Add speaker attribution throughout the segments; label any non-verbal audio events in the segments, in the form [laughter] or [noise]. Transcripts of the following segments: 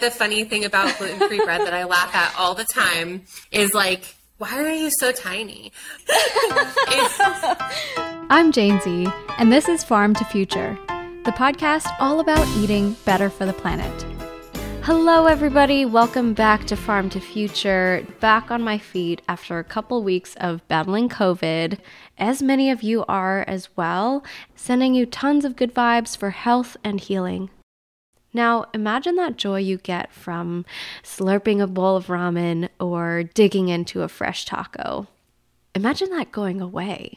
Speaker 1: The funny thing about gluten free bread that I laugh at all the time is like, why are you so tiny? [laughs]
Speaker 2: I'm Jane Z, and this is Farm to Future, the podcast all about eating better for the planet. Hello, everybody. Welcome back to Farm to Future. Back on my feet after a couple weeks of battling COVID, as many of you are as well, sending you tons of good vibes for health and healing. Now, imagine that joy you get from slurping a bowl of ramen or digging into a fresh taco. Imagine that going away.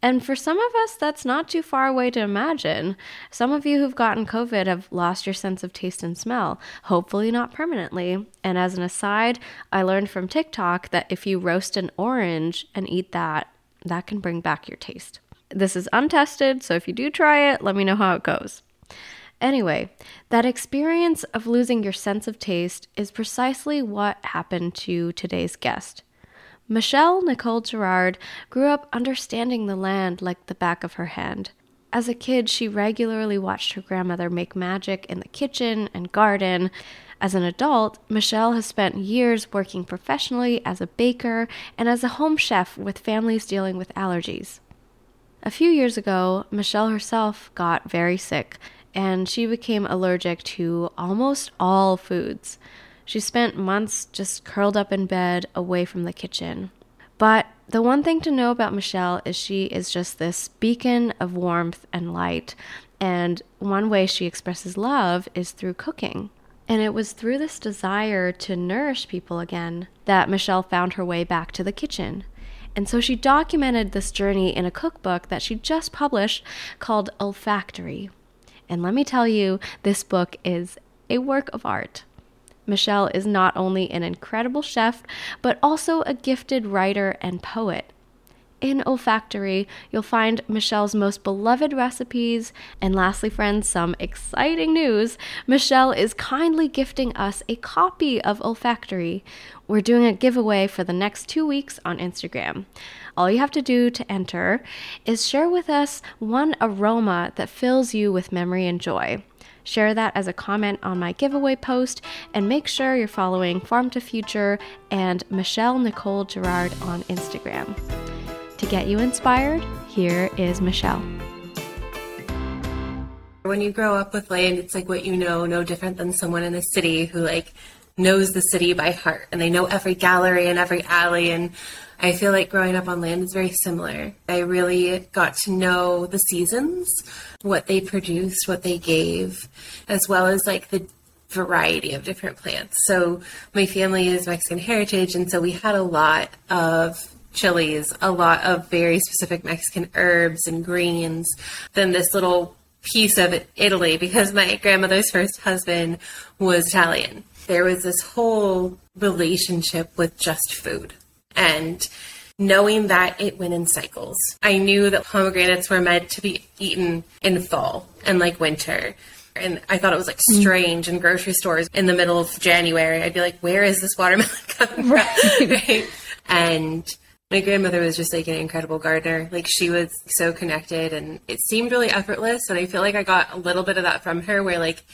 Speaker 2: And for some of us, that's not too far away to imagine. Some of you who've gotten COVID have lost your sense of taste and smell, hopefully not permanently. And as an aside, I learned from TikTok that if you roast an orange and eat that, that can bring back your taste. This is untested, so if you do try it, let me know how it goes. Anyway, that experience of losing your sense of taste is precisely what happened to today's guest. Michelle Nicole Gerard grew up understanding the land like the back of her hand. As a kid, she regularly watched her grandmother make magic in the kitchen and garden. As an adult, Michelle has spent years working professionally as a baker and as a home chef with families dealing with allergies. A few years ago, Michelle herself got very sick and she became allergic to almost all foods. She spent months just curled up in bed away from the kitchen. But the one thing to know about Michelle is she is just this beacon of warmth and light. And one way she expresses love is through cooking. And it was through this desire to nourish people again that Michelle found her way back to the kitchen. And so she documented this journey in a cookbook that she just published called Olfactory. And let me tell you, this book is a work of art. Michelle is not only an incredible chef, but also a gifted writer and poet. In Olfactory, you'll find Michelle's most beloved recipes. And lastly, friends, some exciting news. Michelle is kindly gifting us a copy of Olfactory. We're doing a giveaway for the next two weeks on Instagram. All you have to do to enter is share with us one aroma that fills you with memory and joy. Share that as a comment on my giveaway post and make sure you're following Farm to Future and Michelle Nicole Gerard on Instagram. To get you inspired, here is Michelle.
Speaker 1: When you grow up with land, it's like what you know, no different than someone in a city who like knows the city by heart and they know every gallery and every alley and I feel like growing up on land is very similar. I really got to know the seasons, what they produced, what they gave, as well as like the variety of different plants. So my family is Mexican heritage, and so we had a lot of chilies, a lot of very specific Mexican herbs and greens. Then this little piece of Italy because my grandmother's first husband was Italian. There was this whole relationship with just food and knowing that it went in cycles. I knew that pomegranates were meant to be eaten in fall and like winter. And I thought it was like mm. strange in grocery stores in the middle of January. I'd be like, where is this watermelon [laughs] coming right. from? right. And my grandmother was just like an incredible gardener. Like she was so connected and it seemed really effortless. And I feel like I got a little bit of that from her where like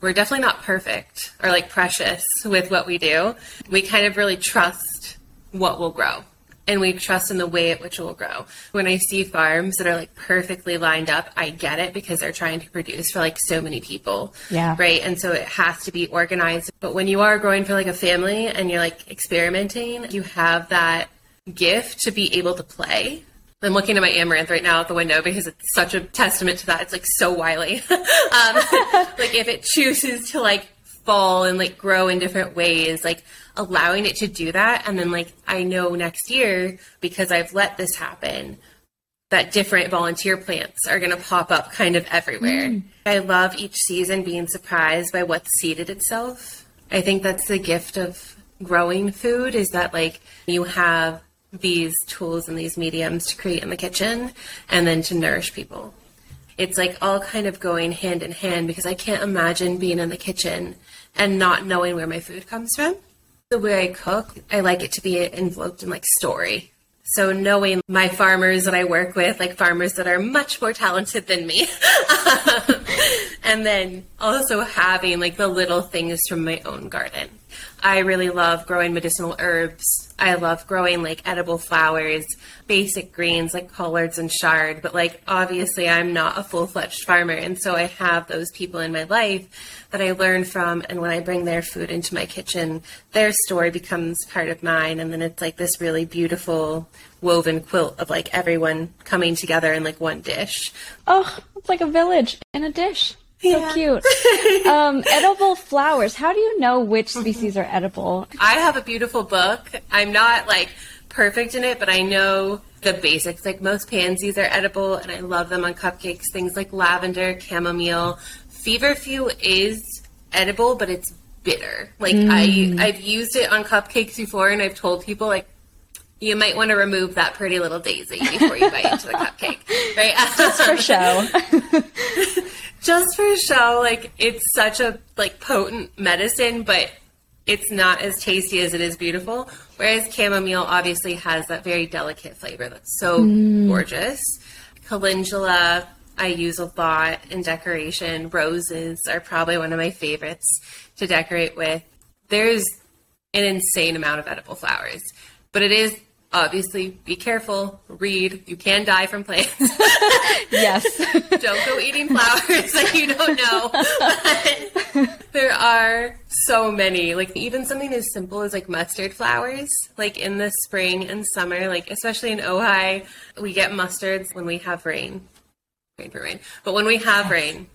Speaker 1: we're definitely not perfect or like precious with what we do. We kind of really trust what will grow and we trust in the way at which it will grow. When I see farms that are like perfectly lined up, I get it because they're trying to produce for like so many people.
Speaker 2: Yeah.
Speaker 1: Right. And so it has to be organized. But when you are growing for like a family and you're like experimenting, you have that gift to be able to play. I'm looking at my amaranth right now out the window because it's such a testament to that. It's like so wily. [laughs] um, [laughs] like if it chooses to like fall and like grow in different ways, like allowing it to do that. And then, like, I know next year because I've let this happen that different volunteer plants are going to pop up kind of everywhere. Mm. I love each season being surprised by what seeded itself. I think that's the gift of growing food is that, like, you have these tools and these mediums to create in the kitchen and then to nourish people. It's like all kind of going hand in hand because I can't imagine being in the kitchen and not knowing where my food comes from the way I cook, I like it to be enveloped in like story. So knowing my farmers that I work with, like farmers that are much more talented than me, [laughs] and then also having like the little things from my own garden. I really love growing medicinal herbs. I love growing like edible flowers, basic greens like collards and chard. But like obviously, I'm not a full fledged farmer. And so I have those people in my life that I learn from. And when I bring their food into my kitchen, their story becomes part of mine. And then it's like this really beautiful woven quilt of like everyone coming together in like one dish.
Speaker 3: Oh, it's like a village in a dish. So cute. [laughs] um, edible flowers. How do you know which species are edible?
Speaker 1: I have a beautiful book. I'm not like perfect in it, but I know the basics. Like most pansies are edible, and I love them on cupcakes. Things like lavender, chamomile, feverfew is edible, but it's bitter. Like mm. I, I've used it on cupcakes before, and I've told people like you might want to remove that pretty little daisy before you bite into the cupcake, [laughs] right?
Speaker 3: Just for [laughs] show.
Speaker 1: Just for show, like it's such a like potent medicine, but it's not as tasty as it is beautiful. Whereas chamomile obviously has that very delicate flavor that's so mm. gorgeous. Calendula, I use a lot in decoration. Roses are probably one of my favorites to decorate with. There's an insane amount of edible flowers, but it is obviously be careful. Read. You can die from plants. [laughs]
Speaker 3: Yes. [laughs]
Speaker 1: Don't go eating flowers that you don't know. [laughs] There are so many. Like even something as simple as like mustard flowers like in the spring and summer like especially in ojai we get mustards when we have rain. Rain for rain. But when we have rain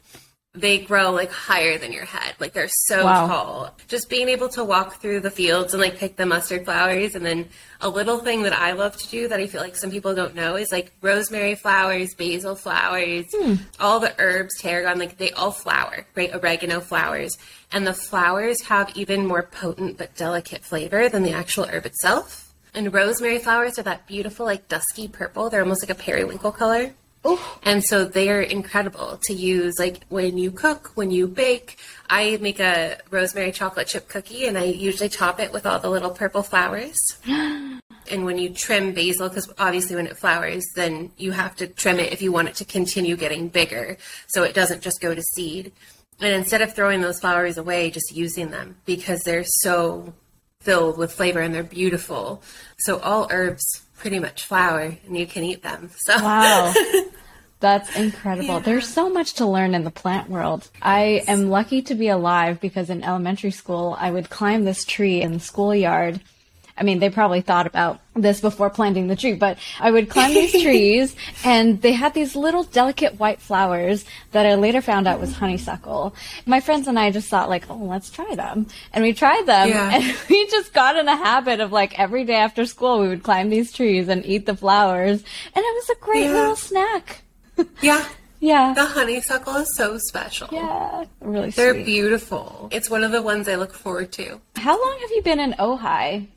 Speaker 1: they grow like higher than your head. Like they're so wow. tall. Just being able to walk through the fields and like pick the mustard flowers. And then a little thing that I love to do that I feel like some people don't know is like rosemary flowers, basil flowers, hmm. all the herbs, tarragon, like they all flower, right? Oregano flowers. And the flowers have even more potent but delicate flavor than the actual herb itself. And rosemary flowers are that beautiful, like dusky purple. They're almost like a periwinkle color. Ooh. And so they're incredible to use like when you cook, when you bake. I make a rosemary chocolate chip cookie and I usually top it with all the little purple flowers. [gasps] and when you trim basil, because obviously when it flowers, then you have to trim it if you want it to continue getting bigger so it doesn't just go to seed. And instead of throwing those flowers away, just using them because they're so filled with flavor and they're beautiful. So all herbs pretty much flower and you can eat them. So
Speaker 3: Wow. [laughs] That's incredible. Yeah. There's so much to learn in the plant world. I am lucky to be alive because in elementary school I would climb this tree in the schoolyard I mean, they probably thought about this before planting the tree, but I would climb these [laughs] trees and they had these little delicate white flowers that I later found out was honeysuckle. My friends and I just thought like, oh, let's try them. And we tried them yeah. [laughs] and we just got in a habit of like every day after school we would climb these trees and eat the flowers. And it was a great yeah. little snack. [laughs]
Speaker 1: yeah.
Speaker 3: Yeah.
Speaker 1: The honeysuckle is so special.
Speaker 3: Yeah. Really
Speaker 1: They're
Speaker 3: sweet.
Speaker 1: beautiful. It's one of the ones I look forward to.
Speaker 3: How long have you been in Ojai?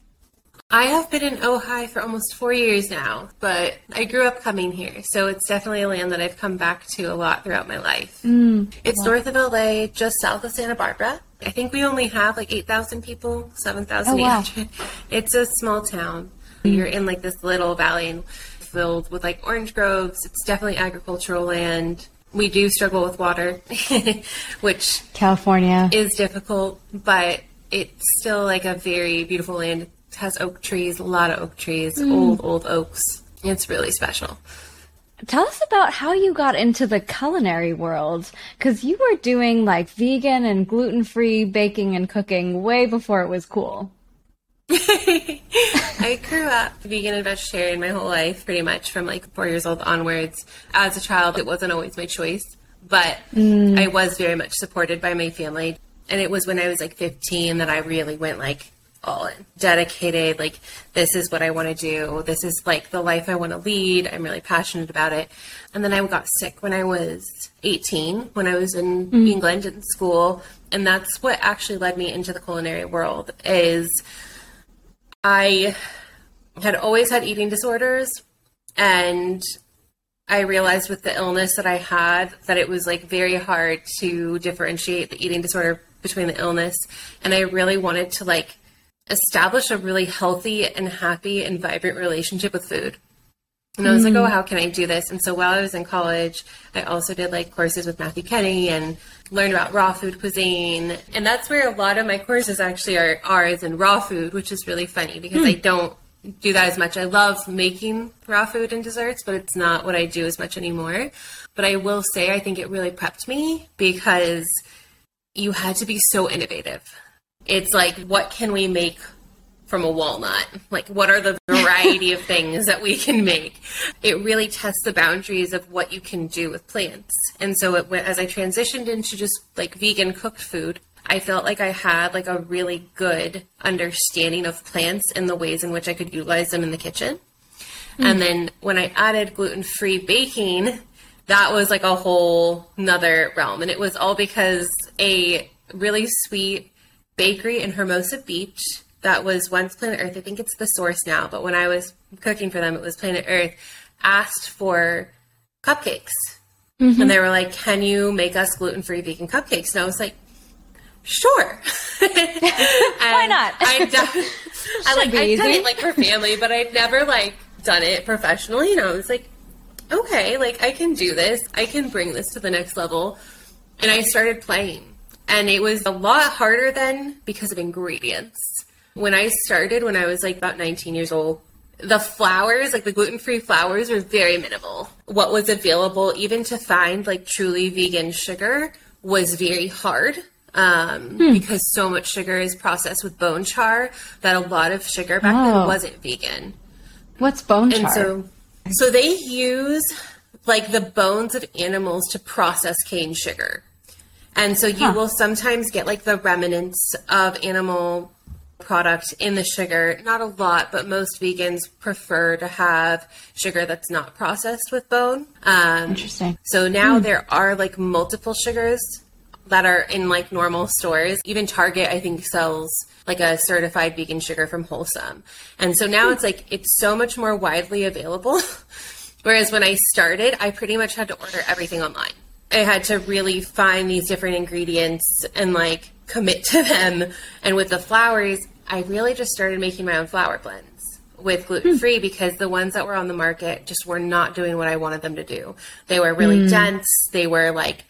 Speaker 1: I have been in Ojai for almost four years now, but I grew up coming here, so it's definitely a land that I've come back to a lot throughout my life. Mm, it's wow. north of LA, just south of Santa Barbara. I think we only have like 8,000 people, 7,800. Oh, wow. [laughs] It's a small town. Mm. You're in like this little valley filled with like orange groves. It's definitely agricultural land. We do struggle with water, [laughs] which
Speaker 3: California
Speaker 1: is difficult, but it's still like a very beautiful land has oak trees, a lot of oak trees, mm. old, old oaks. It's really special.
Speaker 3: Tell us about how you got into the culinary world, because you were doing like vegan and gluten free baking and cooking way before it was cool. [laughs]
Speaker 1: I grew up vegan and vegetarian my whole life, pretty much from like four years old onwards. As a child, it wasn't always my choice, but mm. I was very much supported by my family. And it was when I was like 15 that I really went like, dedicated. Like, this is what I want to do. This is like the life I want to lead. I'm really passionate about it. And then I got sick when I was 18, when I was in mm-hmm. England in school. And that's what actually led me into the culinary world is I had always had eating disorders and I realized with the illness that I had that it was like very hard to differentiate the eating disorder between the illness and I really wanted to like establish a really healthy and happy and vibrant relationship with food. And I was like, oh, how can I do this? And so while I was in college, I also did like courses with Matthew Kenney and learned about raw food cuisine. And that's where a lot of my courses actually are, are is in raw food, which is really funny because hmm. I don't do that as much. I love making raw food and desserts, but it's not what I do as much anymore. But I will say, I think it really prepped me because you had to be so innovative. It's like, what can we make from a walnut? Like, what are the variety of things that we can make? It really tests the boundaries of what you can do with plants. And so, it, went- as I transitioned into just like vegan cooked food, I felt like I had like a really good understanding of plants and the ways in which I could utilize them in the kitchen. And hmm. then when I added gluten free baking, that was like a whole nother realm. And it was all because a really sweet bakery in Hermosa Beach that was once Planet Earth. I think it's the source now, but when I was cooking for them, it was Planet Earth, asked for cupcakes. Mm-hmm. And they were like, Can you make us gluten free vegan cupcakes? And I was like, Sure. [laughs] Why
Speaker 3: not?
Speaker 1: I, [laughs] de- I like I've done it like for family, but I've never like done it professionally. And I was like, okay, like I can do this. I can bring this to the next level. And I started playing. And it was a lot harder then because of ingredients. When I started, when I was like about 19 years old, the flours, like the gluten free flours, were very minimal. What was available, even to find like truly vegan sugar, was very hard um, because so much sugar is processed with bone char that a lot of sugar back
Speaker 3: Oh.
Speaker 1: then wasn't vegan.
Speaker 3: What's bone char?
Speaker 1: And so, so they use like the bones of animals to process cane sugar. And so you will sometimes get like the remnants of animal product in the sugar. Not a lot, but most vegans prefer to have sugar that's not processed with bone. Um,
Speaker 3: Interesting.
Speaker 1: so now there are like multiple sugars that are in like normal stores. Even Target, I think, sells like a certified vegan sugar from Wholesome. And so now it's like it's so much more widely available. [laughs] Whereas when I started, I pretty much had to order everything online. I had to really find these different ingredients and like commit to them. And with the flours, I really just started making my own flour blends with gluten free hmm. because the ones that were on the market just were not doing what I wanted them to do. They were really hmm. dense, they were like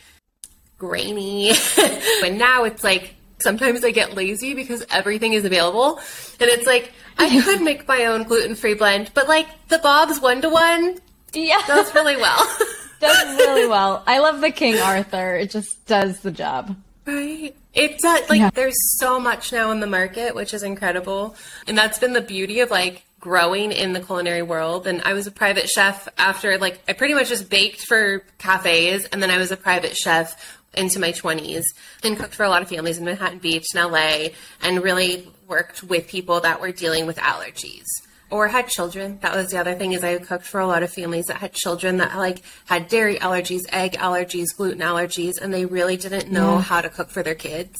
Speaker 1: grainy. [laughs] and now it's like sometimes I get lazy because everything is available. And it's like I could make my own gluten free blend, but like the Bob's one to one
Speaker 3: yeah,
Speaker 1: does really well. [laughs]
Speaker 3: does really well. I love the King Arthur. It just does the job.
Speaker 1: Right. It does. Like,
Speaker 3: Yeah.
Speaker 1: there's so much now in the market, which is incredible. And that's been the beauty of like growing in the culinary world. And I was a private chef after, like, I pretty much just baked for cafes. And then I was a private chef into my 20s and cooked for a lot of families in Manhattan Beach and LA and really worked with people that were dealing with allergies or had children. That was the other thing is I cooked for a lot of families that had children that like had dairy allergies, egg allergies, gluten allergies, and they really didn't know how to cook for their kids.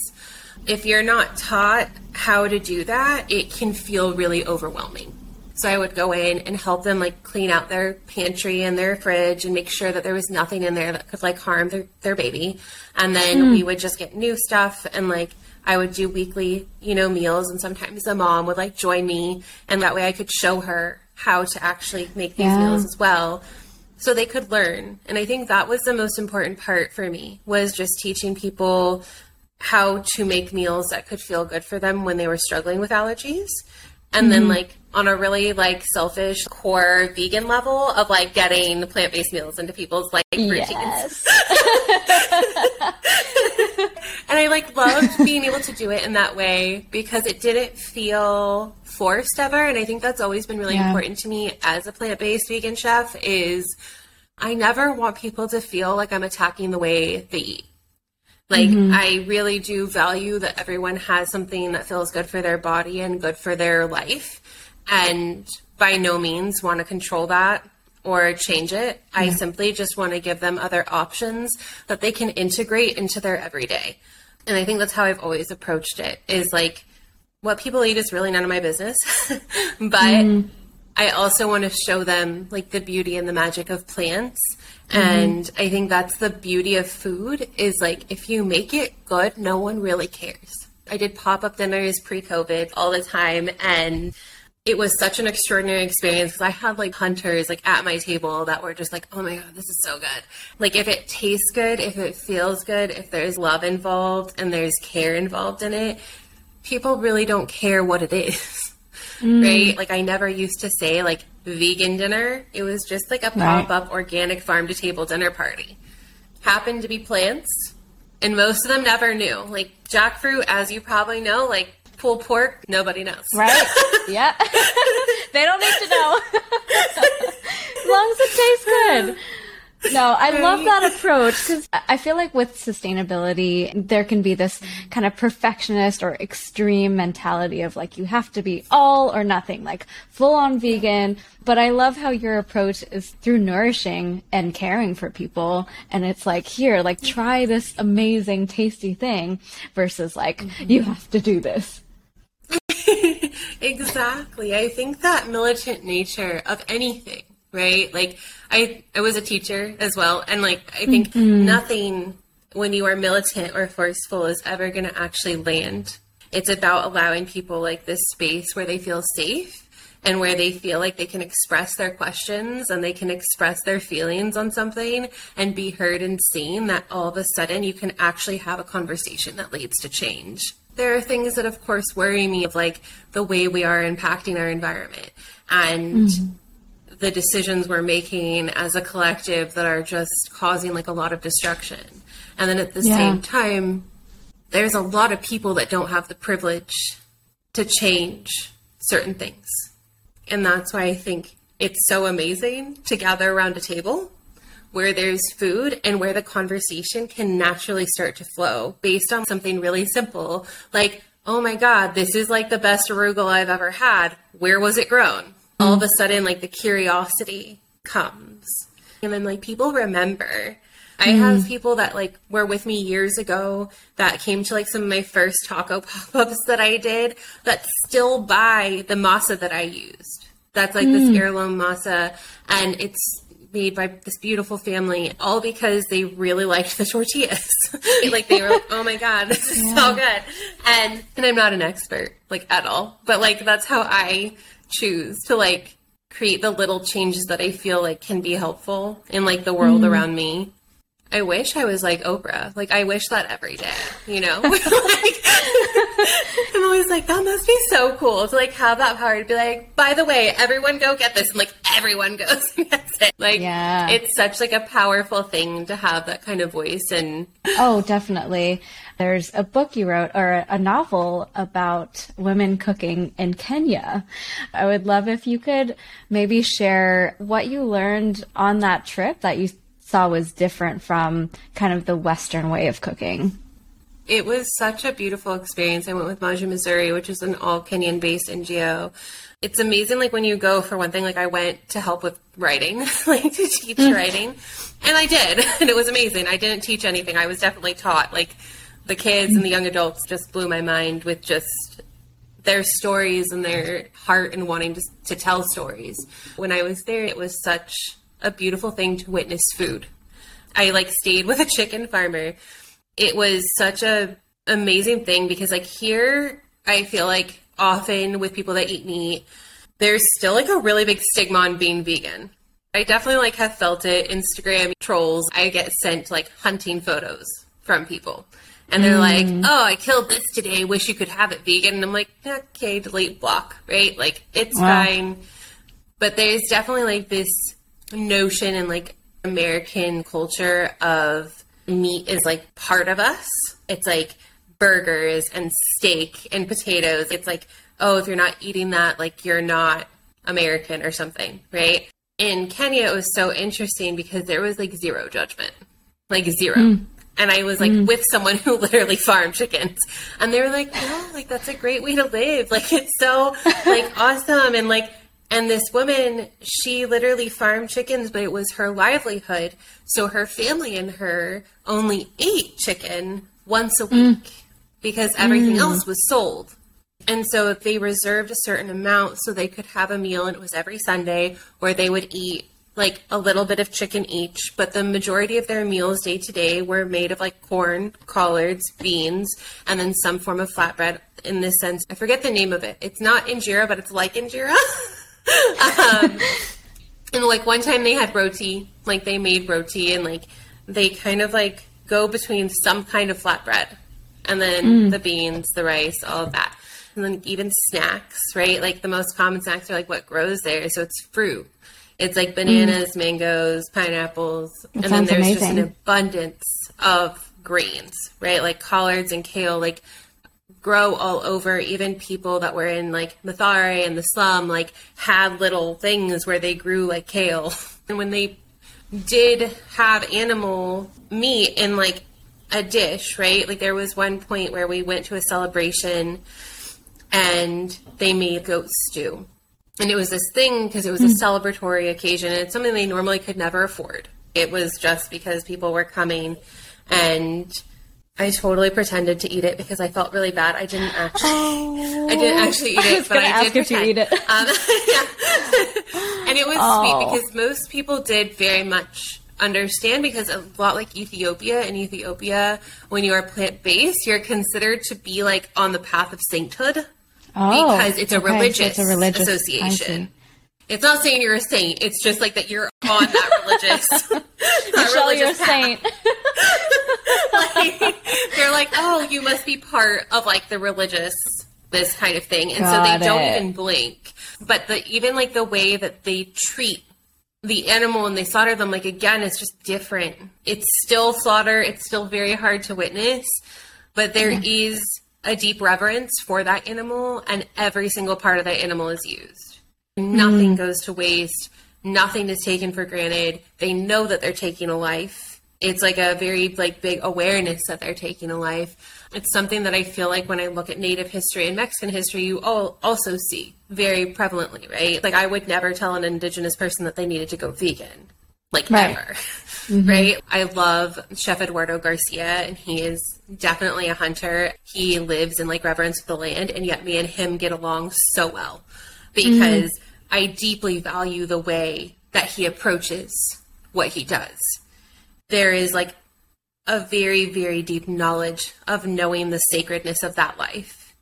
Speaker 1: If you're not taught how to do that, it can feel really overwhelming. So I would go in and help them like clean out their pantry and their fridge and make sure that there was nothing in there that could like harm their, their baby. And then hmm. we would just get new stuff and like I would do weekly, you know, meals and sometimes the mom would like join me and that way I could show her how to actually make these
Speaker 3: Yeah.
Speaker 1: meals as well so they could learn. And I think that was the most important part for me was just teaching people how to make meals that could feel good for them when they were struggling with allergies. And then mm-hmm. like on a really like selfish core vegan level of like getting plant-based meals into people's like routines.
Speaker 3: Yes. [laughs] [laughs]
Speaker 1: I like loved being able to do it in that way because it didn't feel forced ever. And I think that's always been really
Speaker 3: Yeah.
Speaker 1: important to me as a plant-based vegan chef is I never want people to feel like I'm attacking the way they eat. Like mm-hmm. I really do value that everyone has something that feels good for their body and good for their life. And by no means want to control that or change it. I simply just want to give them other options that they can integrate into their everyday. And I think that's how I've always approached it is like what people eat is really none of my business. [laughs] but mm-hmm. I also want to show them like the beauty and the magic of plants. Mm-hmm. And I think that's the beauty of food is like if you make it good, no one really cares. I did pop up dinners pre COVID all the time and it was such an extraordinary experience because I had like hunters like at my table that were just like, oh my God, this is so good. Like if it tastes good, if it feels good, if there's love involved and there's care involved in it, people really don't care what it is. Mm. Right? Like I never used to say like vegan dinner. It was just like a pop up right. organic farm to table dinner party. Happened to be plants, and most of them never knew. Like jackfruit, as you probably know, like pulled pork, nobody knows.
Speaker 3: Right? [laughs] Yeah. [laughs] they don't need to know. as long as it tastes good. No, I love that approach because I feel like with sustainability, there can be this kind of perfectionist or extreme mentality of like, you have to be all or nothing, like full on vegan. But I love how your approach is through nourishing and caring for people. And it's like, here, like try this amazing, tasty thing versus like, mm-hmm. you have to do this.
Speaker 1: Exactly. I think that militant nature of anything right? Like I I was a teacher as well and like I think mm-hmm. nothing when you are militant or forceful is ever going to actually land. It's about allowing people like this space where they feel safe and where they feel like they can express their questions and they can express their feelings on something and be heard and seen that all of a sudden you can actually have a conversation that leads to change. There are things that of course worry me of like the way we are impacting our environment and mm-hmm the decisions we're making as a collective that are just causing like a lot of destruction. And then at the yeah. same time, there's a lot of people that don't have the privilege to change certain things. And that's why I think it's so amazing to gather around a table where there's food and where the conversation can naturally start to flow based on something really simple like, oh my God, this is like the best arugula I've ever had. Where was it grown? all of a sudden like the curiosity comes and then like people remember I mm. have people that like were with me years ago that came to like some of my first taco [laughs] pop-ups that I did that still buy the masa that I used. That's like mm. this heirloom masa and it's made by this beautiful family all because they really liked the tortillas. [laughs] like they were like, "Oh my god, this is yeah. so good." And and I'm not an expert like at all, but like that's how I choose to like create the little changes that I feel like can be helpful in like the world mm. around me. I wish I was like Oprah. Like I wish that every day, you know? [laughs] like, I'm always like, that must be so cool to like have that power to be like, by the way, everyone go get this and like everyone [laughs] goes and gets it. Like yeah. it's such like a powerful thing to have that kind of voice and
Speaker 3: Oh, definitely. There's a book you wrote or a novel about women cooking in Kenya. I would love if you could maybe share what you learned on that trip that you saw was different from kind of the Western way of cooking.
Speaker 1: It was such a beautiful experience. I went with Maji Mazuri, which is an all Kenyan based NGO. It's amazing, like when you go for one thing, like I went to help with writing, [laughs] like to teach mm. writing, and I did, [laughs] and it was amazing. I didn't teach anything, I was definitely taught. Like the kids and the young adults just blew my mind with just their stories and their heart and wanting to, to tell stories. When I was there, it was such a beautiful thing to witness food. I like stayed with a chicken farmer. It was such a amazing thing because like here I feel like often with people that eat meat, there's still like a really big stigma on being vegan. I definitely like have felt it. Instagram trolls, I get sent like hunting photos from people and they're mm. like, "Oh, I killed this today. Wish you could have it vegan." And I'm like, "Okay, delete block." Right? Like it's wow. fine. But there's definitely like this notion in like American culture of meat is like part of us. It's like burgers and steak and potatoes. It's like, oh, if you're not eating that, like you're not American or something, right? In Kenya, it was so interesting because there was like zero judgment, like zero. Mm and I was like mm. with someone who [laughs] literally farmed chickens, and they were like, "Oh, like that's a great way to live. Like it's so like [laughs] awesome." And like, and this woman, she literally farmed chickens, but it was her livelihood. So her family and her only ate chicken once a week mm. because everything mm. else was sold. And so they reserved a certain amount so they could have a meal, and it was every Sunday where they would eat like a little bit of chicken each, but the majority of their meals day to day were made of like corn, collards, beans, and then some form of flatbread. In this sense, I forget the name of it. It's not injera, but it's like injera. [laughs] um, and like one time they had roti, like they made roti, and like they kind of like go between some kind of flatbread, and then mm. the beans, the rice, all of that. And then even snacks, right? Like the most common snacks are like what grows there. So it's fruit it's like bananas, mm. mangoes, pineapples,
Speaker 3: that
Speaker 1: and then there's
Speaker 3: amazing.
Speaker 1: just an abundance of greens, right? Like collards and kale, like grow all over. Even people that were in like Mathare and the slum, like had little things where they grew like kale. [laughs] And when they did have animal meat in like a dish, right? Like there was one point where we went to a celebration and they made goat stew and it was this thing because it was a hmm. celebratory occasion and it's something they normally could never afford. It was just because people were coming and I totally pretended to eat it because I felt really bad. I didn't [gasps] actually. Oh, I didn't actually eat it,
Speaker 3: I but I did pretend. eat it. Um, [laughs]
Speaker 1: yeah. and it was oh. sweet because most people did very much understand because a lot like Ethiopia in Ethiopia, when you are plant based, you're considered to be like on the path of sainthood. Oh, because it's a, okay, religious, so it's a religious association. It's not saying you're a saint. It's just like that you're on that religious. [laughs]
Speaker 3: Michelle, religious you're a saint. [laughs]
Speaker 1: like, they're like, oh, you must be part of like the religious this kind of thing, and Got so they don't even blink. But the even like the way that they treat the animal and they slaughter them, like again, it's just different. It's still slaughter. It's still very hard to witness, but there mm-hmm. is a deep reverence for that animal, and every single part of that animal is used. Nothing mm. goes to waste. Nothing is taken for granted. They know that they're taking a life. It's like a very like big awareness that they're taking a life. It's something that I feel like when I look at Native history and Mexican history, you all also see very prevalently, right? Like I would never tell an indigenous person that they needed to go vegan, like right. ever. mm-hmm. right? I love Chef Eduardo Garcia, and he is definitely a hunter. He lives in like reverence for the land, and yet me and him get along so well because mm-hmm. I deeply value the way that he approaches what he does. There is like a very, very deep knowledge of knowing the sacredness of that life.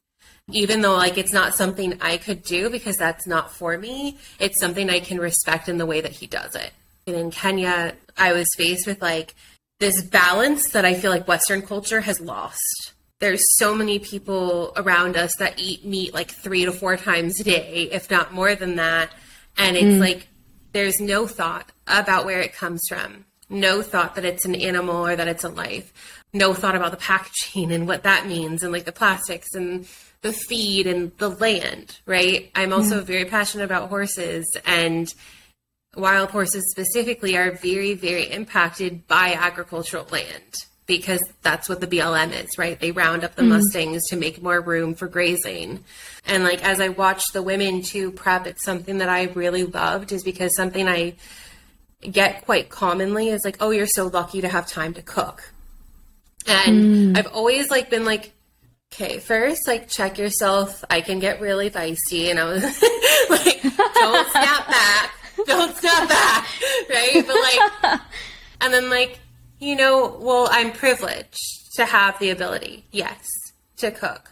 Speaker 1: Even though like it's not something I could do because that's not for me, it's something I can respect in the way that he does it. And in Kenya, I was faced with like this balance that I feel like Western culture has lost. There's so many people around us that eat meat like three to four times a day, if not more than that. And it's mm. like there's no thought about where it comes from, no thought that it's an animal or that it's a life, no thought about the packaging and what that means, and like the plastics and the feed and the land, right? I'm also mm. very passionate about horses and wild horses specifically are very, very impacted by agricultural land because that's what the BLM is, right? They round up the mm-hmm. Mustangs to make more room for grazing. And like as I watch the women to prep, it's something that I really loved is because something I get quite commonly is like, oh, you're so lucky to have time to cook. And mm. I've always like been like, okay, first like check yourself. I can get really feisty and I was like, don't snap back don't step back, right? But like, [laughs] and then like, you know, well, I'm privileged to have the ability, yes, to cook.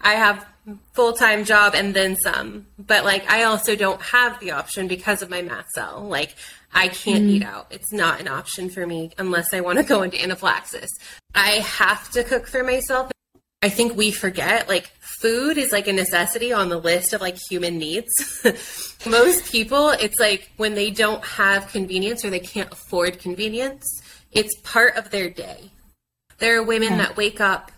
Speaker 1: I have full time job and then some, but like, I also don't have the option because of my mast cell. Like, I can't mm. eat out. It's not an option for me unless I want to go into anaphylaxis. I have to cook for myself. I think we forget like food is like a necessity on the list of like human needs. [laughs] Most people, it's like when they don't have convenience or they can't afford convenience, it's part of their day. There are women yeah. that wake up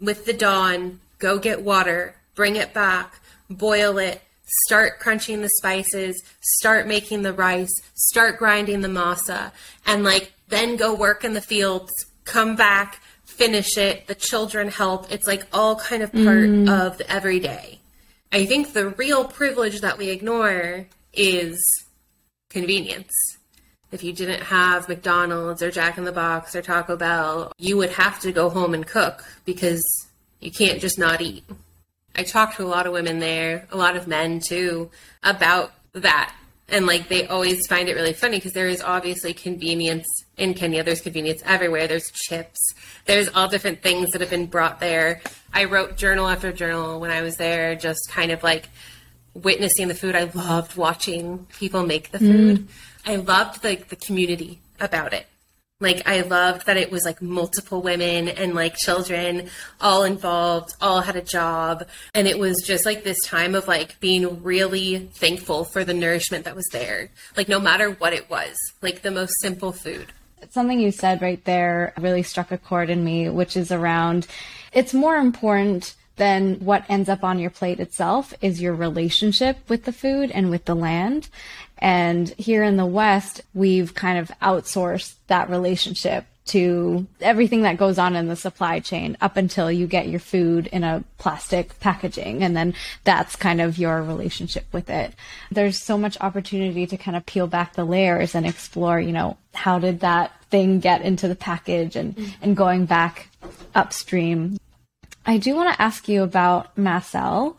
Speaker 1: with the dawn, go get water, bring it back, boil it, start crunching the spices, start making the rice, start grinding the masa, and like then go work in the fields, come back, finish it, the children help. It's like all kind of part mm. of the everyday. I think the real privilege that we ignore is convenience. If you didn't have McDonald's or Jack in the Box or Taco Bell, you would have to go home and cook because you can't just not eat. I talked to a lot of women there, a lot of men too, about that And like they always find it really funny because there is obviously convenience in Kenya. There's convenience everywhere. There's chips. There's all different things that have been brought there. I wrote journal after journal when I was there, just kind of like witnessing the food. I loved watching people make the food. Mm. I loved like the community about it. Like I loved that it was like multiple women and like children all involved, all had a job. And it was just like this time of like being really thankful for the nourishment that was there. Like no matter what it was, like the most simple food.
Speaker 3: Something you said right there really struck a chord in me, which is around it's more important than what ends up on your plate itself is your relationship with the food and with the land. And here in the West, we've kind of outsourced that relationship to everything that goes on in the supply chain up until you get your food in a plastic packaging. And then that's kind of your relationship with it. There's so much opportunity to kind of peel back the layers and explore, you know, how did that thing get into the package and, and going back upstream. I do want to ask you about mast cell.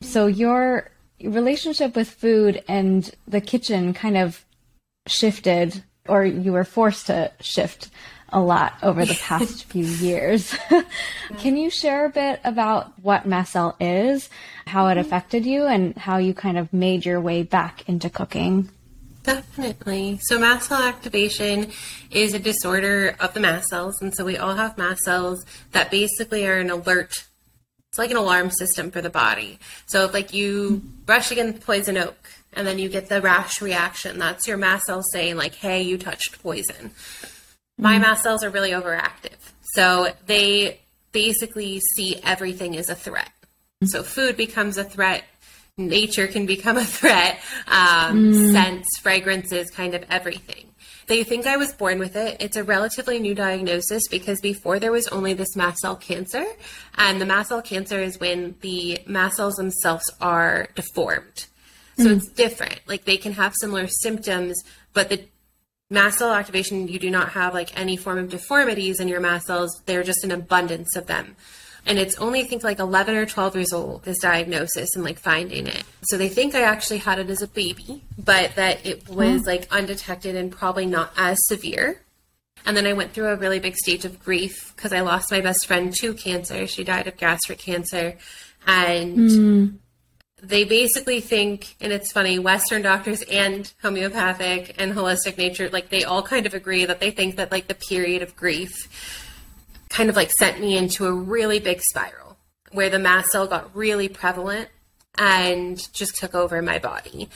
Speaker 3: So your relationship with food and the kitchen kind of shifted, or you were forced to shift a lot over the past [laughs] few years. [laughs] Can you share a bit about what mast cell is, how it mm-hmm. affected you, and how you kind of made your way back into cooking?
Speaker 1: Definitely. So mast cell activation is a disorder of the mast cells, and so we all have mast cells that basically are an alert it's like an alarm system for the body. So if like you brush against poison oak and then you get the rash reaction, that's your mast cell saying like, "Hey, you touched poison." My mm-hmm. mast cells are really overactive, so they basically see everything as a threat. Mm-hmm. So food becomes a threat. Nature can become a threat. Um, mm. Scents, fragrances, kind of everything. They think I was born with it. It's a relatively new diagnosis because before there was only this mast cell cancer. And the mast cell cancer is when the mast cells themselves are deformed. So mm it's different. Like they can have similar symptoms, but the mast cell activation, you do not have like any form of deformities in your mast cells. They're just an abundance of them and it's only I think like 11 or 12 years old this diagnosis and like finding it. So they think I actually had it as a baby, but that it was like undetected and probably not as severe. And then I went through a really big stage of grief because I lost my best friend to cancer. She died of gastric cancer, and mm. they basically think, and it's funny, Western doctors and homeopathic and holistic nature, like they all kind of agree that they think that like the period of grief kind of like sent me into a really big spiral where the mast cell got really prevalent and just took over my body.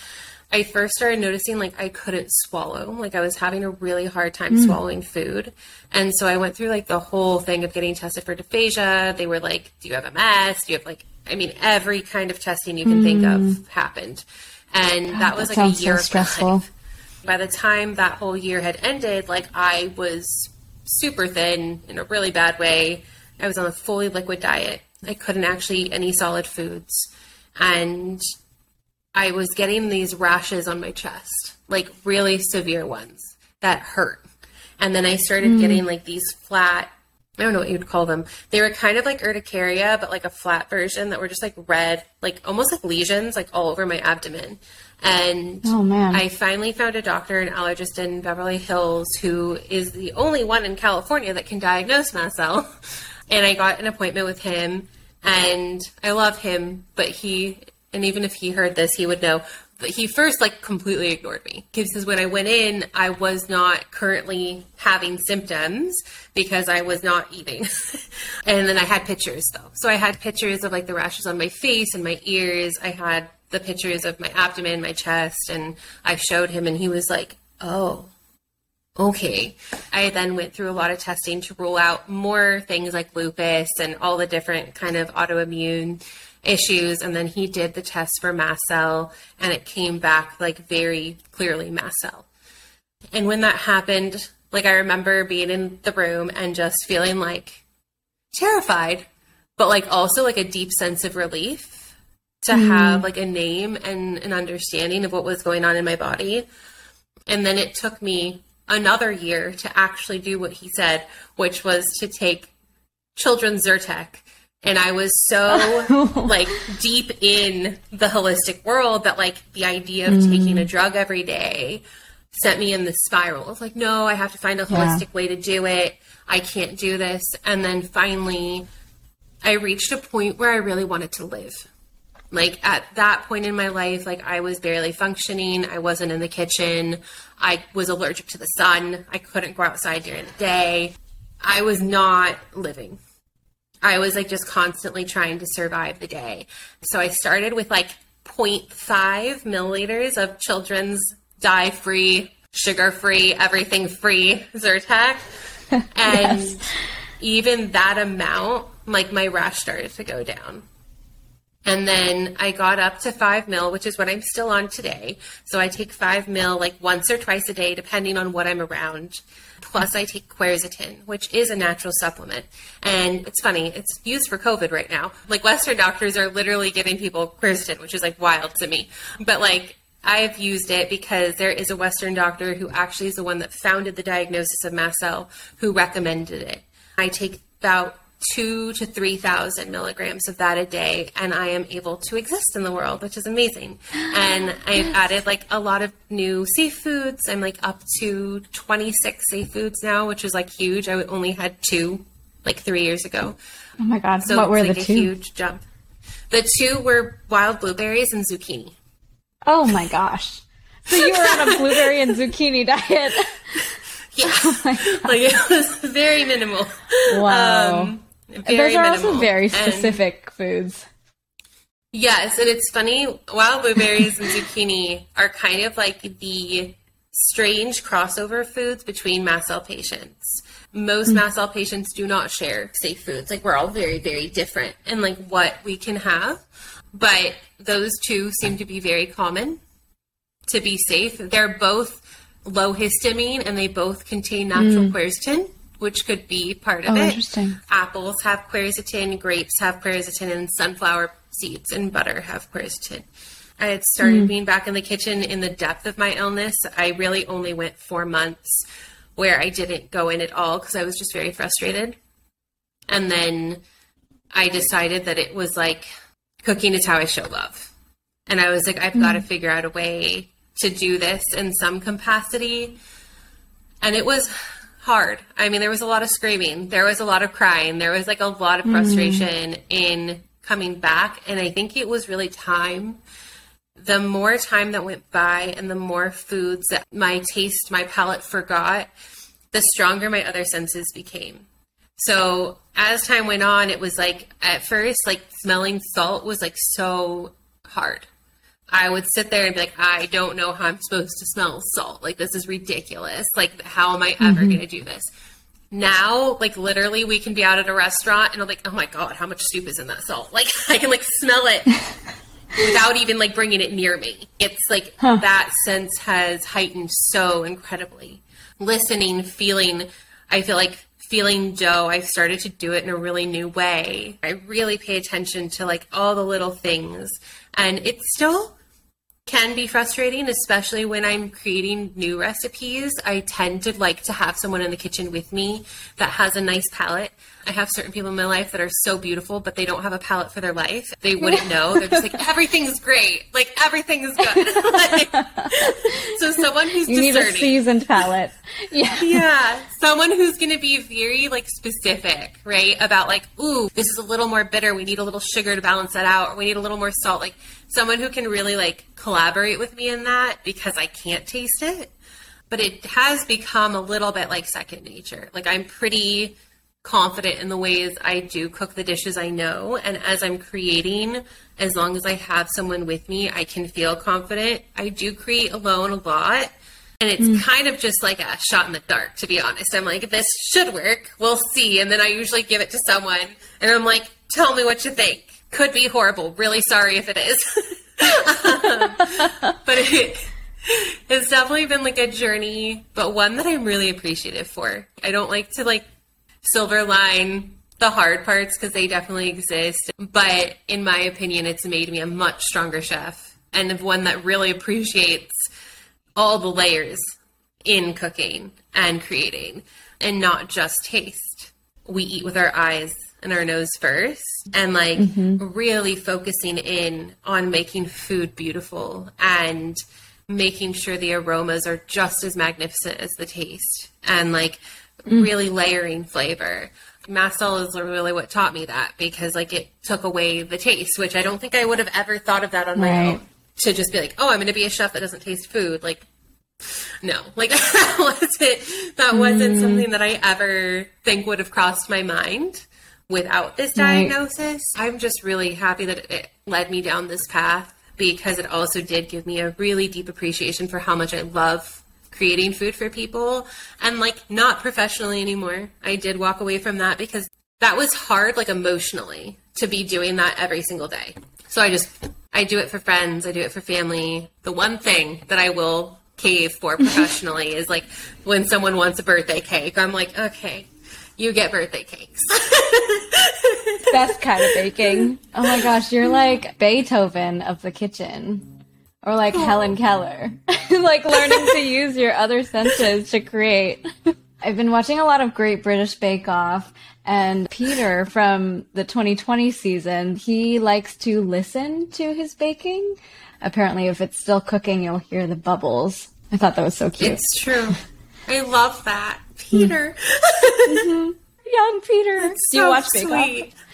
Speaker 1: I first started noticing like I couldn't swallow, like I was having a really hard time mm. swallowing food. And so I went through like the whole thing of getting tested for dysphagia. They were like, Do you have MS? Do you have like, I mean, every kind of testing you can mm. think of mm. happened. And God, that was that like a year so stressful. By the time that whole year had ended, like I was super thin in a really bad way. I was on a fully liquid diet. I couldn't actually eat any solid foods. And I was getting these rashes on my chest, like really severe ones that hurt. And then I started mm. getting like these flat, I don't know what you'd call them. They were kind of like urticaria, but like a flat version that were just like red, like almost like lesions, like all over my abdomen. And oh, man. I finally found a doctor, an allergist in Beverly Hills, who is the only one in California that can diagnose mast cell. [laughs] And I got an appointment with him, and I love him, but he, and even if he heard this, he would know. But he first like completely ignored me because when I went in, I was not currently having symptoms because I was not eating. [laughs] and then I had pictures though. So I had pictures of like the rashes on my face and my ears. I had the pictures of my abdomen, my chest, and I showed him, and he was like, "Oh, okay." I then went through a lot of testing to rule out more things like lupus and all the different kind of autoimmune issues, and then he did the test for mast cell, and it came back like very clearly mast cell. And when that happened, like I remember being in the room and just feeling like terrified, but like also like a deep sense of relief to mm. have like a name and an understanding of what was going on in my body. And then it took me another year to actually do what he said, which was to take children's Zyrtec And I was so [laughs] like deep in the holistic world that like the idea of taking mm-hmm. a drug every day sent me in the spiral of like, no, I have to find a holistic way to do it. I can't do this. And then finally, I reached a point where I really wanted to live. Like at that point in my life, like I was barely functioning. I wasn't in the kitchen. I was allergic to the sun. I couldn't go outside during the day. I was not living. I was like just constantly trying to survive the day. So I started with like 0.5 milliliters of children's dye free, sugar free, everything free Zyrtec. [laughs] And
Speaker 3: Yes.
Speaker 1: even that amount, like my rash started to go down. And then I got up to five mil, which is what I'm still on today. So I take five mil like once or twice a day, depending on what I'm around. Plus, I take quercetin, which is a natural supplement. And it's funny, it's used for COVID right now. Like, Western doctors are literally giving people quercetin, which is like wild to me. But like, I've used it because there is a Western doctor who actually is the one that founded the diagnosis of mast cell who recommended it. I take about two to three thousand milligrams of that a day, and I am able to exist in the world, which is amazing. And [gasps] I've added like a lot of new seafoods. I'm like up to twenty six seafoods now, which is like huge. I only had two like three years ago,
Speaker 3: Oh my god.
Speaker 1: so
Speaker 3: what were the
Speaker 1: like a
Speaker 3: two?
Speaker 1: huge jump. The two were wild blueberries and zucchini.
Speaker 3: Oh my gosh. So you were on a blueberry and zucchini [laughs] diet.
Speaker 1: Yeah,
Speaker 3: Oh
Speaker 1: like it was very minimal.
Speaker 3: Wow.
Speaker 1: Um,
Speaker 3: Those are
Speaker 1: minimal.
Speaker 3: also very
Speaker 1: And-
Speaker 3: specific foods.
Speaker 1: Yes, and it's funny. Wild blueberries and zucchini are kind of like the strange crossover foods between mast cell patients. Most hmm. mast cell patients do not share safe foods. Like we're all very, very different in like what we can have, but those two seem to be very common to be safe. They're both low histamine and they both contain natural hmm. quercetin, which could be part of
Speaker 3: Oh,
Speaker 1: it.
Speaker 3: interesting.
Speaker 1: Apples have quercetin, grapes have quercetin, and sunflower seeds and butter have quercetin. I had started hmm. being back in the kitchen in the depth of my illness. I really only went four months where I didn't go in at all because I was just very frustrated. And then I decided that it was like cooking is how I show love. And I was like, I've got to hmm. figure out a way to do this in some capacity. And it was hard. I mean, there was a lot of screaming, there was a lot of crying, there was like a lot of frustration mm-hmm. in coming back. And I think it was really time. The more time that went by and the more foods that my taste, my palate forgot, the stronger my other senses became. So as time went on, it was like at first, like smelling salt was like so hard. I would sit there and be like, I don't know how I'm supposed to smell salt. Like this is ridiculous. Like how am I ever mm-hmm. going to do this? Now, like literally, we can be out at a restaurant and I'm like, oh my god, how much soup is in that salt? [laughs] Like I can like smell it [laughs] without even like bringing it near me. It's like that sense has heightened so incredibly. Listening, feeling, I feel like feeling dough, I've started to do it in a really new way. I really pay attention to like all the little things. And it's still can be frustrating, especially when I'm creating new recipes. I tend to like to have someone in the kitchen with me that has a nice palate. I have certain people in my life that are so beautiful, but they don't have a palate for their life. They wouldn't know. They're just like, everything's great. Like, everything's good. [laughs] Like, so, someone who's
Speaker 3: You need a seasoned palate. [laughs] Yeah.
Speaker 1: yeah someone who's going to be very like specific right about like ooh this is a little more bitter we need a little sugar to balance that out or we need a little more salt like someone who can really like collaborate with me in that because i can't taste it but it has become a little bit like second nature like i'm pretty confident in the ways i do cook the dishes i know and as i'm creating as long as i have someone with me i can feel confident i do create alone a lot and it's mm. kind of just like a shot in the dark, to be honest. I'm like, this should work. We'll see. And then I usually give it to someone and I'm like, tell me what you think. Could be horrible. Really sorry if it is. Um, [laughs] but it, it's definitely been like a journey, but one that I'm really appreciative for. I don't like to like silver line the hard parts because they definitely exist. But in my opinion, it's made me a much stronger chef and one that really appreciates all the layers in cooking and creating and not just taste. We eat with our eyes and our nose first and like mm-hmm. really focusing in on making food beautiful and making sure the aromas are just as magnificent as the taste and like mm. really layering flavor. Mast cell is really what taught me that because like it took away the taste, which I don't think I would have ever thought of that on my own. To just be like, oh, I'm going to be a chef that doesn't taste food. Like, no, [laughs] like that [laughs] wasn't that wasn't mm. something that I ever think would have crossed my mind without this
Speaker 3: Right.
Speaker 1: diagnosis. I'm just really happy that it led me down this path because it also did give me a really deep appreciation for how much I love creating food for people and like not professionally anymore. I did walk away from that because that was hard like emotionally to be doing that every single day. So I just I do it for friends, I do it for family. The one thing that I will cave for [laughs] professionally is like when someone wants a birthday cake, I'm like, okay, you get birthday cakes. [laughs]
Speaker 3: Best kind of baking. Oh my gosh, you're like Beethoven of the kitchen. Or like Helen Keller. [laughs] like learning to use your other senses to create. I've been watching a lot of Great British Bake Off and Peter from the 2020 season, he likes to listen to his baking. Apparently if it's still cooking, you'll hear the bubbles. I thought that was so cute.
Speaker 1: it's true. I love that. Peter. Mm-hmm. [laughs]
Speaker 3: Young Peter. Do you
Speaker 1: so
Speaker 3: watch Bake Off?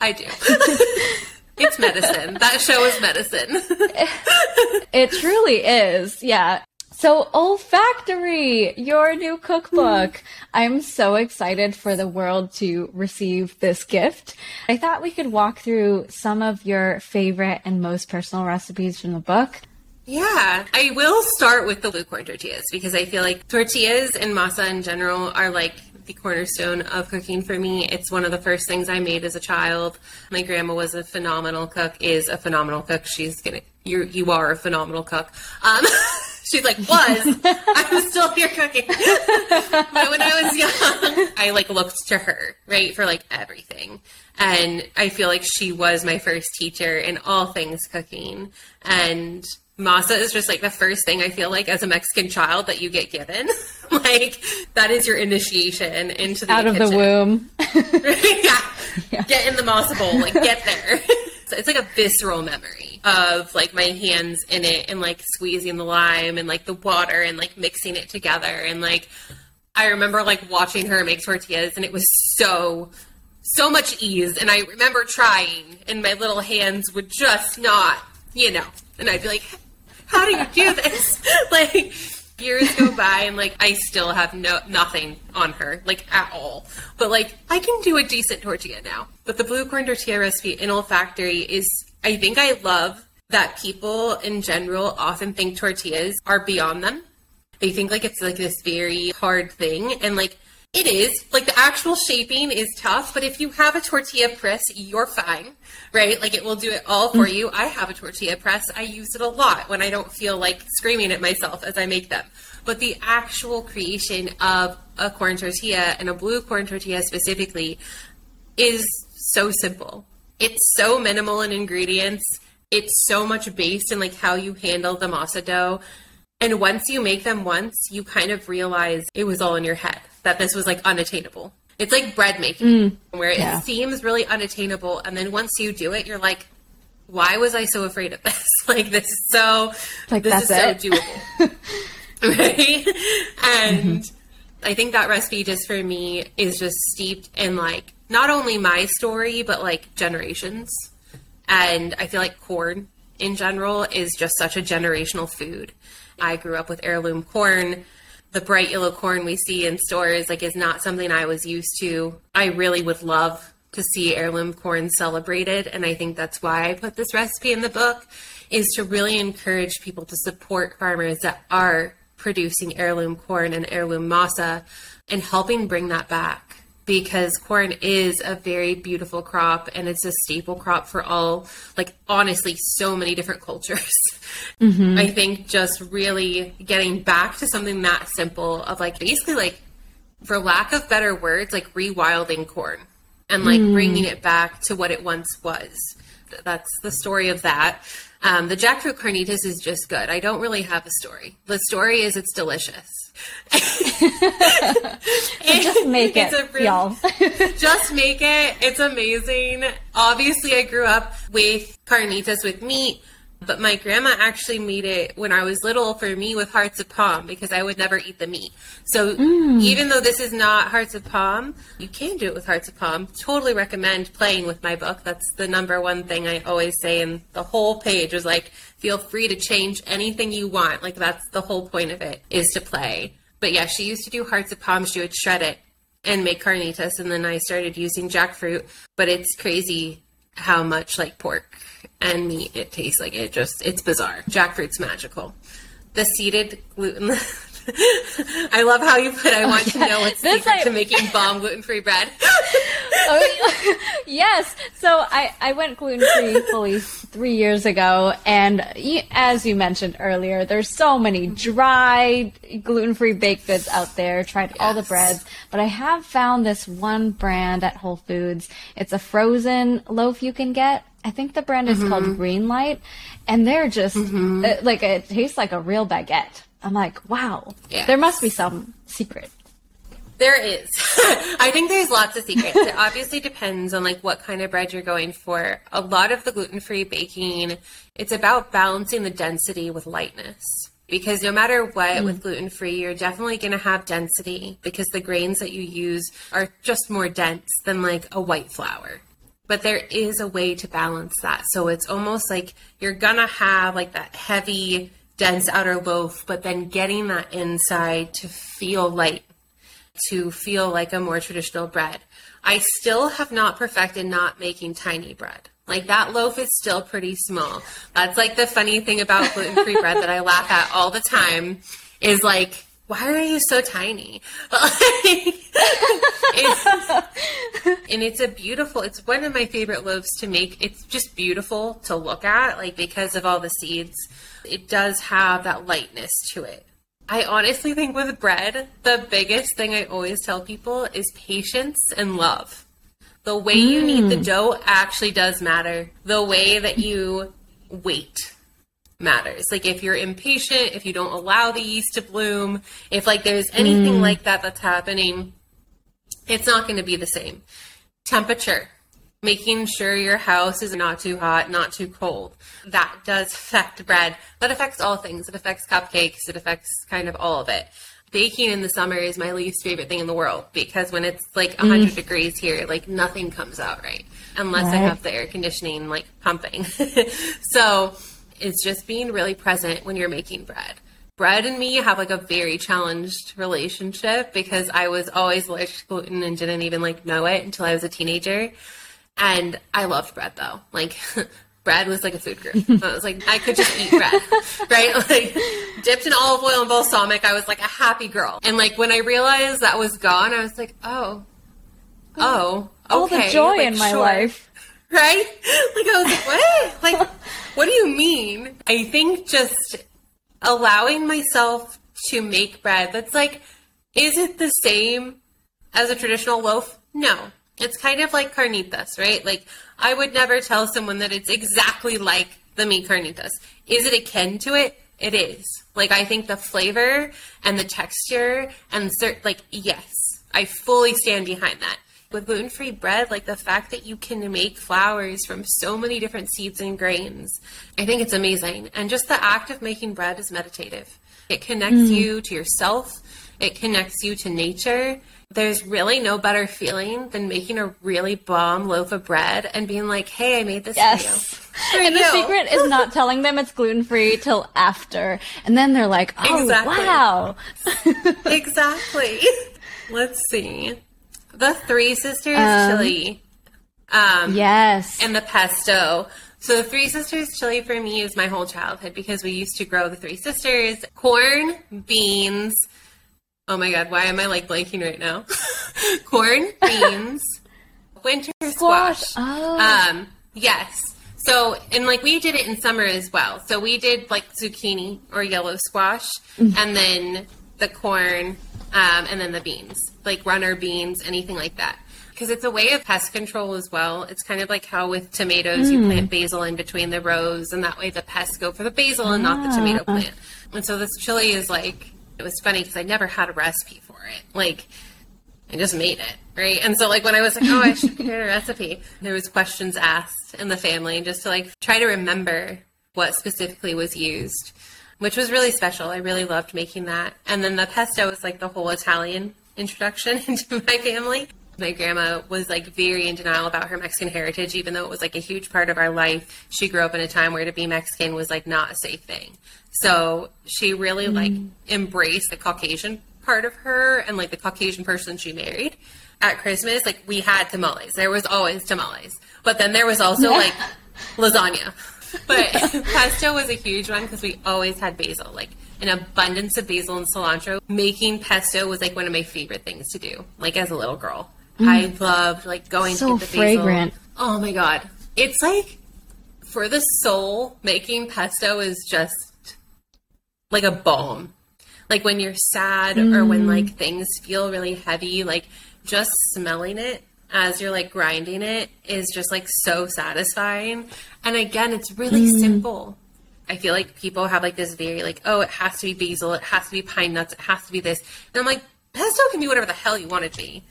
Speaker 1: I do. [laughs] it's medicine. That show is medicine. [laughs]
Speaker 3: It truly is. Yeah. So, Olfactory, your new cookbook. Mm-hmm. I'm so excited for the world to receive this gift. I thought we could walk through some of your favorite and most personal recipes from the book.
Speaker 1: Yeah, I will start with the blue corn tortillas because I feel like tortillas and masa in general are like the cornerstone of cooking for me. It's one of the first things I made as a child. My grandma was a phenomenal cook, is a phenomenal cook. She's gonna, you you are a phenomenal cook. Um, [laughs] she's like, was. [laughs] I'm still here cooking. [laughs] but when I was young, I like looked to her, right, for like everything. And I feel like she was my first teacher in all things cooking. And masa is just like the first thing I feel like as a Mexican child that you get given. [laughs] like that is your initiation into the
Speaker 3: Out of the
Speaker 1: kitchen.
Speaker 3: womb. [laughs] [laughs]
Speaker 1: yeah. Get in the masa bowl, like get there. so it's like a visceral memory of like my hands in it and like squeezing the lime and like the water and like mixing it together and like I remember like watching her make tortillas and it was so so much ease and I remember trying and my little hands would just not, you know. And I'd be like, how do you do this? [laughs] like years go by and like I still have no nothing on her like at all. But like I can do a decent tortilla now. But the blue corn tortilla recipe in olfactory is I think I love that people in general often think tortillas are beyond them. They think like it's like this very hard thing and like it is like the actual shaping is tough, but if you have a tortilla press, you're fine, right? Like it will do it all for you. I have a tortilla press. I use it a lot when I don't feel like screaming at myself as I make them. But the actual creation of a corn tortilla and a blue corn tortilla specifically is so simple. It's so minimal in ingredients. It's so much based in like how you handle the masa dough. And once you make them once, you kind of realize it was all in your head that this was like unattainable. It's like bread making, mm. where it
Speaker 3: yeah.
Speaker 1: seems really unattainable, and then once you do it, you're like, "Why was I so afraid of this? [laughs] like this is so,
Speaker 3: Like,
Speaker 1: this is
Speaker 3: that's
Speaker 1: so doable." [laughs] right? And mm-hmm. I think that recipe just for me is just steeped in like not only my story but like generations. And I feel like corn in general is just such a generational food. I grew up with heirloom corn. The bright yellow corn we see in stores like is not something I was used to. I really would love to see heirloom corn celebrated and I think that's why I put this recipe in the book is to really encourage people to support farmers that are producing heirloom corn and heirloom masa and helping bring that back because corn is a very beautiful crop and it's a staple crop for all like honestly so many different cultures. [laughs] Mm-hmm. I think just really getting back to something that simple of like basically like for lack of better words like rewilding corn and like bringing mm. it back to what it once was. That's the story of that. Um, the jackfruit carnitas is just good. I don't really have a story. The story is it's delicious.
Speaker 3: just make it,
Speaker 1: It's a real-
Speaker 3: y'all. [laughs]
Speaker 1: just make it. It's amazing. Obviously, I grew up with carnitas with meat, but my grandma actually made it when I was little for me with hearts of palm because I would never eat the meat. So mm. even though this is not hearts of palm, you can do it with hearts of palm. Totally recommend playing with my book. That's the number one thing I always say, and the whole page is like, feel free to change anything you want. Like that's the whole point of it is to play. But yeah, she used to do hearts of palm. She would shred it and make carnitas and then I started using jackfruit, but it's crazy how much like pork and meat it tastes like it just it's bizarre. Jackfruit's magical. The seeded gluten [laughs] I love how you put I oh, want to know what's
Speaker 3: This
Speaker 1: secret
Speaker 3: I-
Speaker 1: to making bomb gluten-free bread. [laughs]
Speaker 3: Oh, [laughs] yes. So I, I went gluten free fully three years ago, and as you mentioned earlier, there's so many dry gluten free baked goods out there. Tried all the breads, but I have found this one brand at Whole Foods. It's a frozen loaf you can get. I think the brand is called mm-hmm. Greenlight, and they're just mm-hmm. uh, like it tastes like a real baguette. I'm like, wow,
Speaker 1: Yes.
Speaker 3: there must be some secret.
Speaker 1: There is. [laughs] I think there's lots of secrets. It obviously depends on like what kind of bread you're going for. A lot of the gluten-free baking, it's about balancing the density with lightness. Because no matter what mm. with gluten-free, you're definitely going to have density because the grains that you use are just more dense than like a white flour. But there is a way to balance that. So it's almost like you're to have like that heavy, dense outer loaf, but then getting that inside to feel light to feel like a more traditional bread. I still have not perfected not making tiny bread. Like that loaf is still pretty small. That's like the funny thing about gluten free bread that I laugh at all the time is like, why are you so tiny? [laughs] It's- and it's a beautiful, it's one of my favorite loaves to make. It's just beautiful to look at, like because of all the seeds. It does have that lightness to it. I honestly think with bread, the biggest thing I always tell people is patience and love. The way you knead the mm. dough actually does matter. The way that you wait matters. Like if you're impatient, if you don't allow the yeast to bloom, if like there's anything mm. like that that's happening, it's not going to be the same. Temperature, making sure your house is not too hot, not too cold. That does affect bread. That affects all things. It affects cupcakes. It affects kind of all of it. Baking in the summer is my least favorite thing in the world because when it's like 100 mm. degrees here, like nothing comes out right unless I
Speaker 3: Right.
Speaker 1: have the air conditioning like pumping. [laughs] so it's just being really present when you're making bread. Bread and me have like a very challenged relationship because I was always allergic to gluten and didn't even like know it until I was a teenager. And I loved bread though. Like [laughs] bread was like a food group. [laughs] I was like, I could just eat bread, [laughs] right? Like dipped in olive oil and balsamic. I was like a happy girl. And like when I realized that was gone, I was like, oh, oh,
Speaker 3: All the
Speaker 1: oh,
Speaker 3: joy
Speaker 1: like,
Speaker 3: in my
Speaker 1: sure
Speaker 3: life.
Speaker 1: right? Like I was like, what? Like, what do you mean? I think just allowing myself to make bread that's like, is it the same as a traditional loaf? No. It's kind of like carnitas, right? Like, I would never tell someone that it's exactly like the meat carnitas. Is it akin to it? It is. Like, I think the flavor and the texture and cert- like, yes, I fully stand behind that. With gluten free bread, like the fact that you can make flours from so many different seeds and grains, I think it's amazing. And just the act of making bread is meditative. It connects mm. you to yourself, it connects you to nature. There's really no better feeling than making a really bomb loaf of bread and being like, hey, I made this
Speaker 3: Yes. [laughs]
Speaker 1: for you.
Speaker 3: And the secret is not telling them it's gluten free till after. And then they're like, oh,
Speaker 1: Exactly.
Speaker 3: wow. [laughs]
Speaker 1: exactly. [laughs] Let's see. The Three Sisters
Speaker 3: Um,
Speaker 1: chili. Um,
Speaker 3: Yes.
Speaker 1: and the pesto. So the Three Sisters chili for me is my whole childhood because we used to grow the Three Sisters corn, beans. Oh my god, why am I like blanking right now? [laughs] corn, beans, winter squash.
Speaker 3: Squash. Oh.
Speaker 1: Um, yes. So and like we did it in summer as well. So we did like zucchini or yellow squash,
Speaker 3: Mm.
Speaker 1: and then the corn, um, and then the beans, like runner beans, anything like that. because it's a way of pest control as well. It's kind of like how with tomatoes you hmm. plant basil in between the rows, and that way the pests go for the basil and not the ah. tomato plant. And so this chili is like it was funny because I never had a recipe for it. Like I just made it, right? And so like when I was like, oh, I should create a [laughs] recipe, there was questions asked in the family just to like try to remember what specifically was used, which was really special. I really loved making that. And then the pesto was like the whole Italian introduction [laughs] into my family. My grandma was like very in denial about her Mexican heritage, even though it was like a huge part of our life. She grew up in a time where to be Mexican was like not a safe thing. So she really mm. like embraced the Caucasian part of her and like the Caucasian person she married. At Christmas, like we had tamales. There was always tamales. But then there was also [laughs] like lasagna. But [laughs] pesto was a huge one because we always had basil, like an abundance of basil and cilantro. Making pesto was like one of my favorite things to do, like as a little girl. Mm. I loved like going
Speaker 3: So
Speaker 1: to the
Speaker 3: fragrant.
Speaker 1: basil. Oh my god. It's like for the soul, making pesto is just like a balm. Like when you're sad or when mm. like things feel really heavy, like just smelling it as you're like grinding it is just like so satisfying. And again, it's really mm-hmm. simple. I feel like people have like this very like, oh, it has to be basil, it has to be pine nuts, it has to be this. And I'm like, pesto can be whatever the hell you want it to be.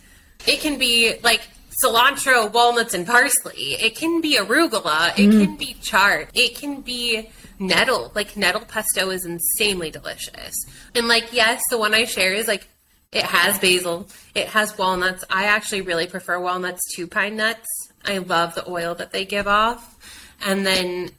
Speaker 1: It can be like cilantro, walnuts, and parsley. It can be arugula. It mm-hmm. can be chard. It can be nettle. Like nettle pesto is insanely delicious. And like, yes, the one I share is like it has basil. It has walnuts. I actually really prefer walnuts to pine nuts. I love the oil that they give off. And then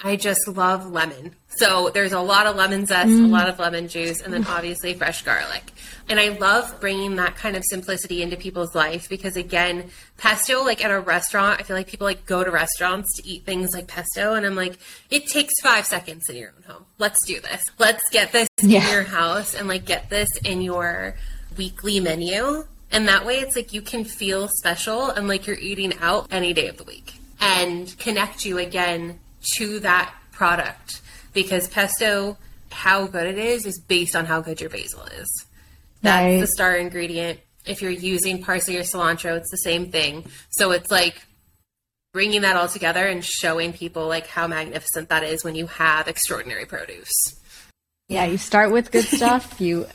Speaker 1: I just love lemon. So there's a lot of lemon zest, a mm. lot of lemon juice, and then obviously fresh garlic. And I love bringing that kind of simplicity into people's life because again, pesto, like at a restaurant, I feel like people like go to restaurants to eat things like pesto, and I'm like, it takes five seconds in your own home. Let's do this. Let's get this
Speaker 3: Yeah.
Speaker 1: in your house and like get this in your weekly menu. And that way it's like you can feel special and like you're eating out any day of the week and connect you again to that product because pesto, how good it is, is based on how good your basil is. That's
Speaker 3: Right.
Speaker 1: the star ingredient. If you're using parsley or cilantro, it's the same thing. So it's like bringing that all together and showing people like how magnificent that is when you have extraordinary produce.
Speaker 3: Yeah, you start with good stuff. You,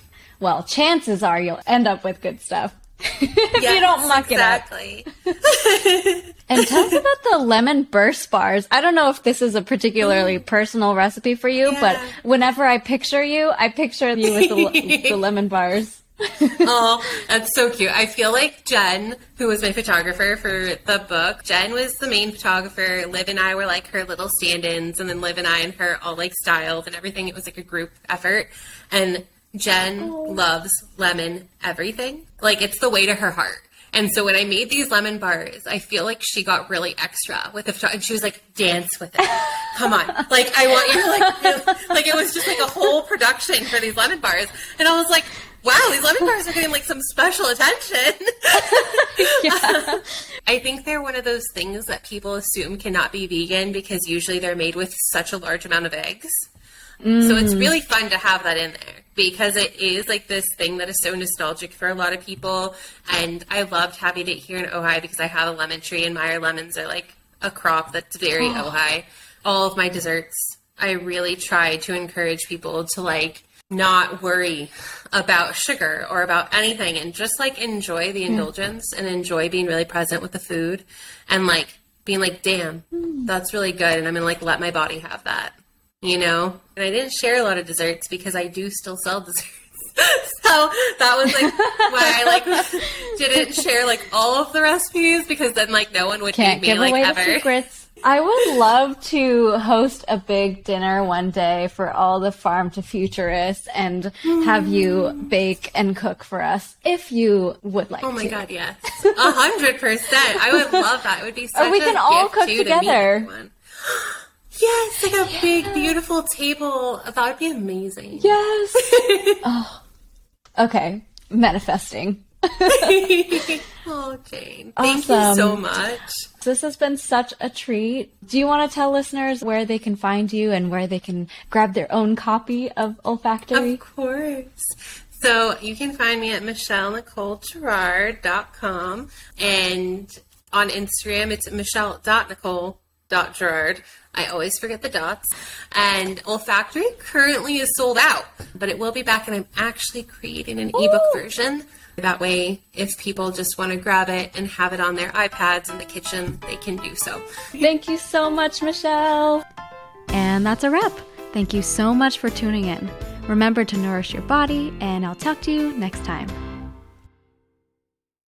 Speaker 3: well, chances are you'll end up with good stuff [laughs] if you don't muck it up.
Speaker 1: exactly. [laughs]
Speaker 3: And tell us about the lemon burst bars. I don't know if this is a particularly mm. personal recipe for you, but whenever I picture you, I picture you with the, [laughs] the lemon bars.
Speaker 1: oh, that's so cute. I feel like Jen, who was my photographer for the book, Jen was the main photographer. Liv and I were like her little stand ins, and then Liv and I and her all like styled and everything. It was like a group effort. And Jen loves lemon everything. Like it's the way to her heart. And so when I made these lemon bars, I feel like she got really extra with the photo- and she was like, "Dance with it, come on!" Like I want you to like, [laughs] like it was just like a whole production for these lemon bars, and I was like, "Wow, these lemon bars are getting like some special attention." [laughs] [laughs] I think they're one of those things that people assume cannot be vegan because usually they're made with such a large amount of eggs. So it's mm. really fun to have that in there because it is like this thing that is so nostalgic for a lot of people. And I loved having it here in Ojai because I have a lemon tree and Meyer lemons are like a crop that's very oh. Ojai. All of my desserts, I really try to encourage people to like not worry about sugar or about anything and just like enjoy the hmm. indulgence and enjoy being really present with the food and like being like, damn, hmm. that's really good. And I'm gonna like let my body have that you know? And I didn't share a lot of desserts because I do still sell [laughs] desserts. [laughs] so that was like why I like [laughs] didn't share like all of the recipes because then like no one would
Speaker 3: Can't
Speaker 1: me
Speaker 3: give
Speaker 1: like
Speaker 3: away
Speaker 1: ever.
Speaker 3: the secrets. I would love to host a big dinner one day for all the farm to futurists and have you mm-hmm. bake and cook for us if you would like
Speaker 1: Oh my
Speaker 3: to.
Speaker 1: god, yes. A hundred percent. I would love that. It would be such
Speaker 3: we
Speaker 1: a
Speaker 3: can all cook
Speaker 1: too, to meet
Speaker 3: together.
Speaker 1: Yes, like a big, beautiful table. That would be amazing.
Speaker 3: Yes. [laughs] oh. Okay. Manifesting. [laughs]
Speaker 1: oh, Jane. Thank you so much.
Speaker 3: This has been such a treat. Do you want to tell listeners where they can find you and where they can grab their own copy of Olfactory?
Speaker 1: Of course. So you can find me at michelleNicoleGerard.com and on Instagram it's michelle.nicole.gerard. I always forget the dots. And Olfactory currently is sold out, but it will be back and I'm actually creating an ebook version. That way, if people just want to grab it and have it on their iPads in the kitchen, they can do so.
Speaker 3: Thank you so much, Michelle. And that's a wrap. Thank you so much for tuning in. Remember to nourish your body, and I'll talk to you next time.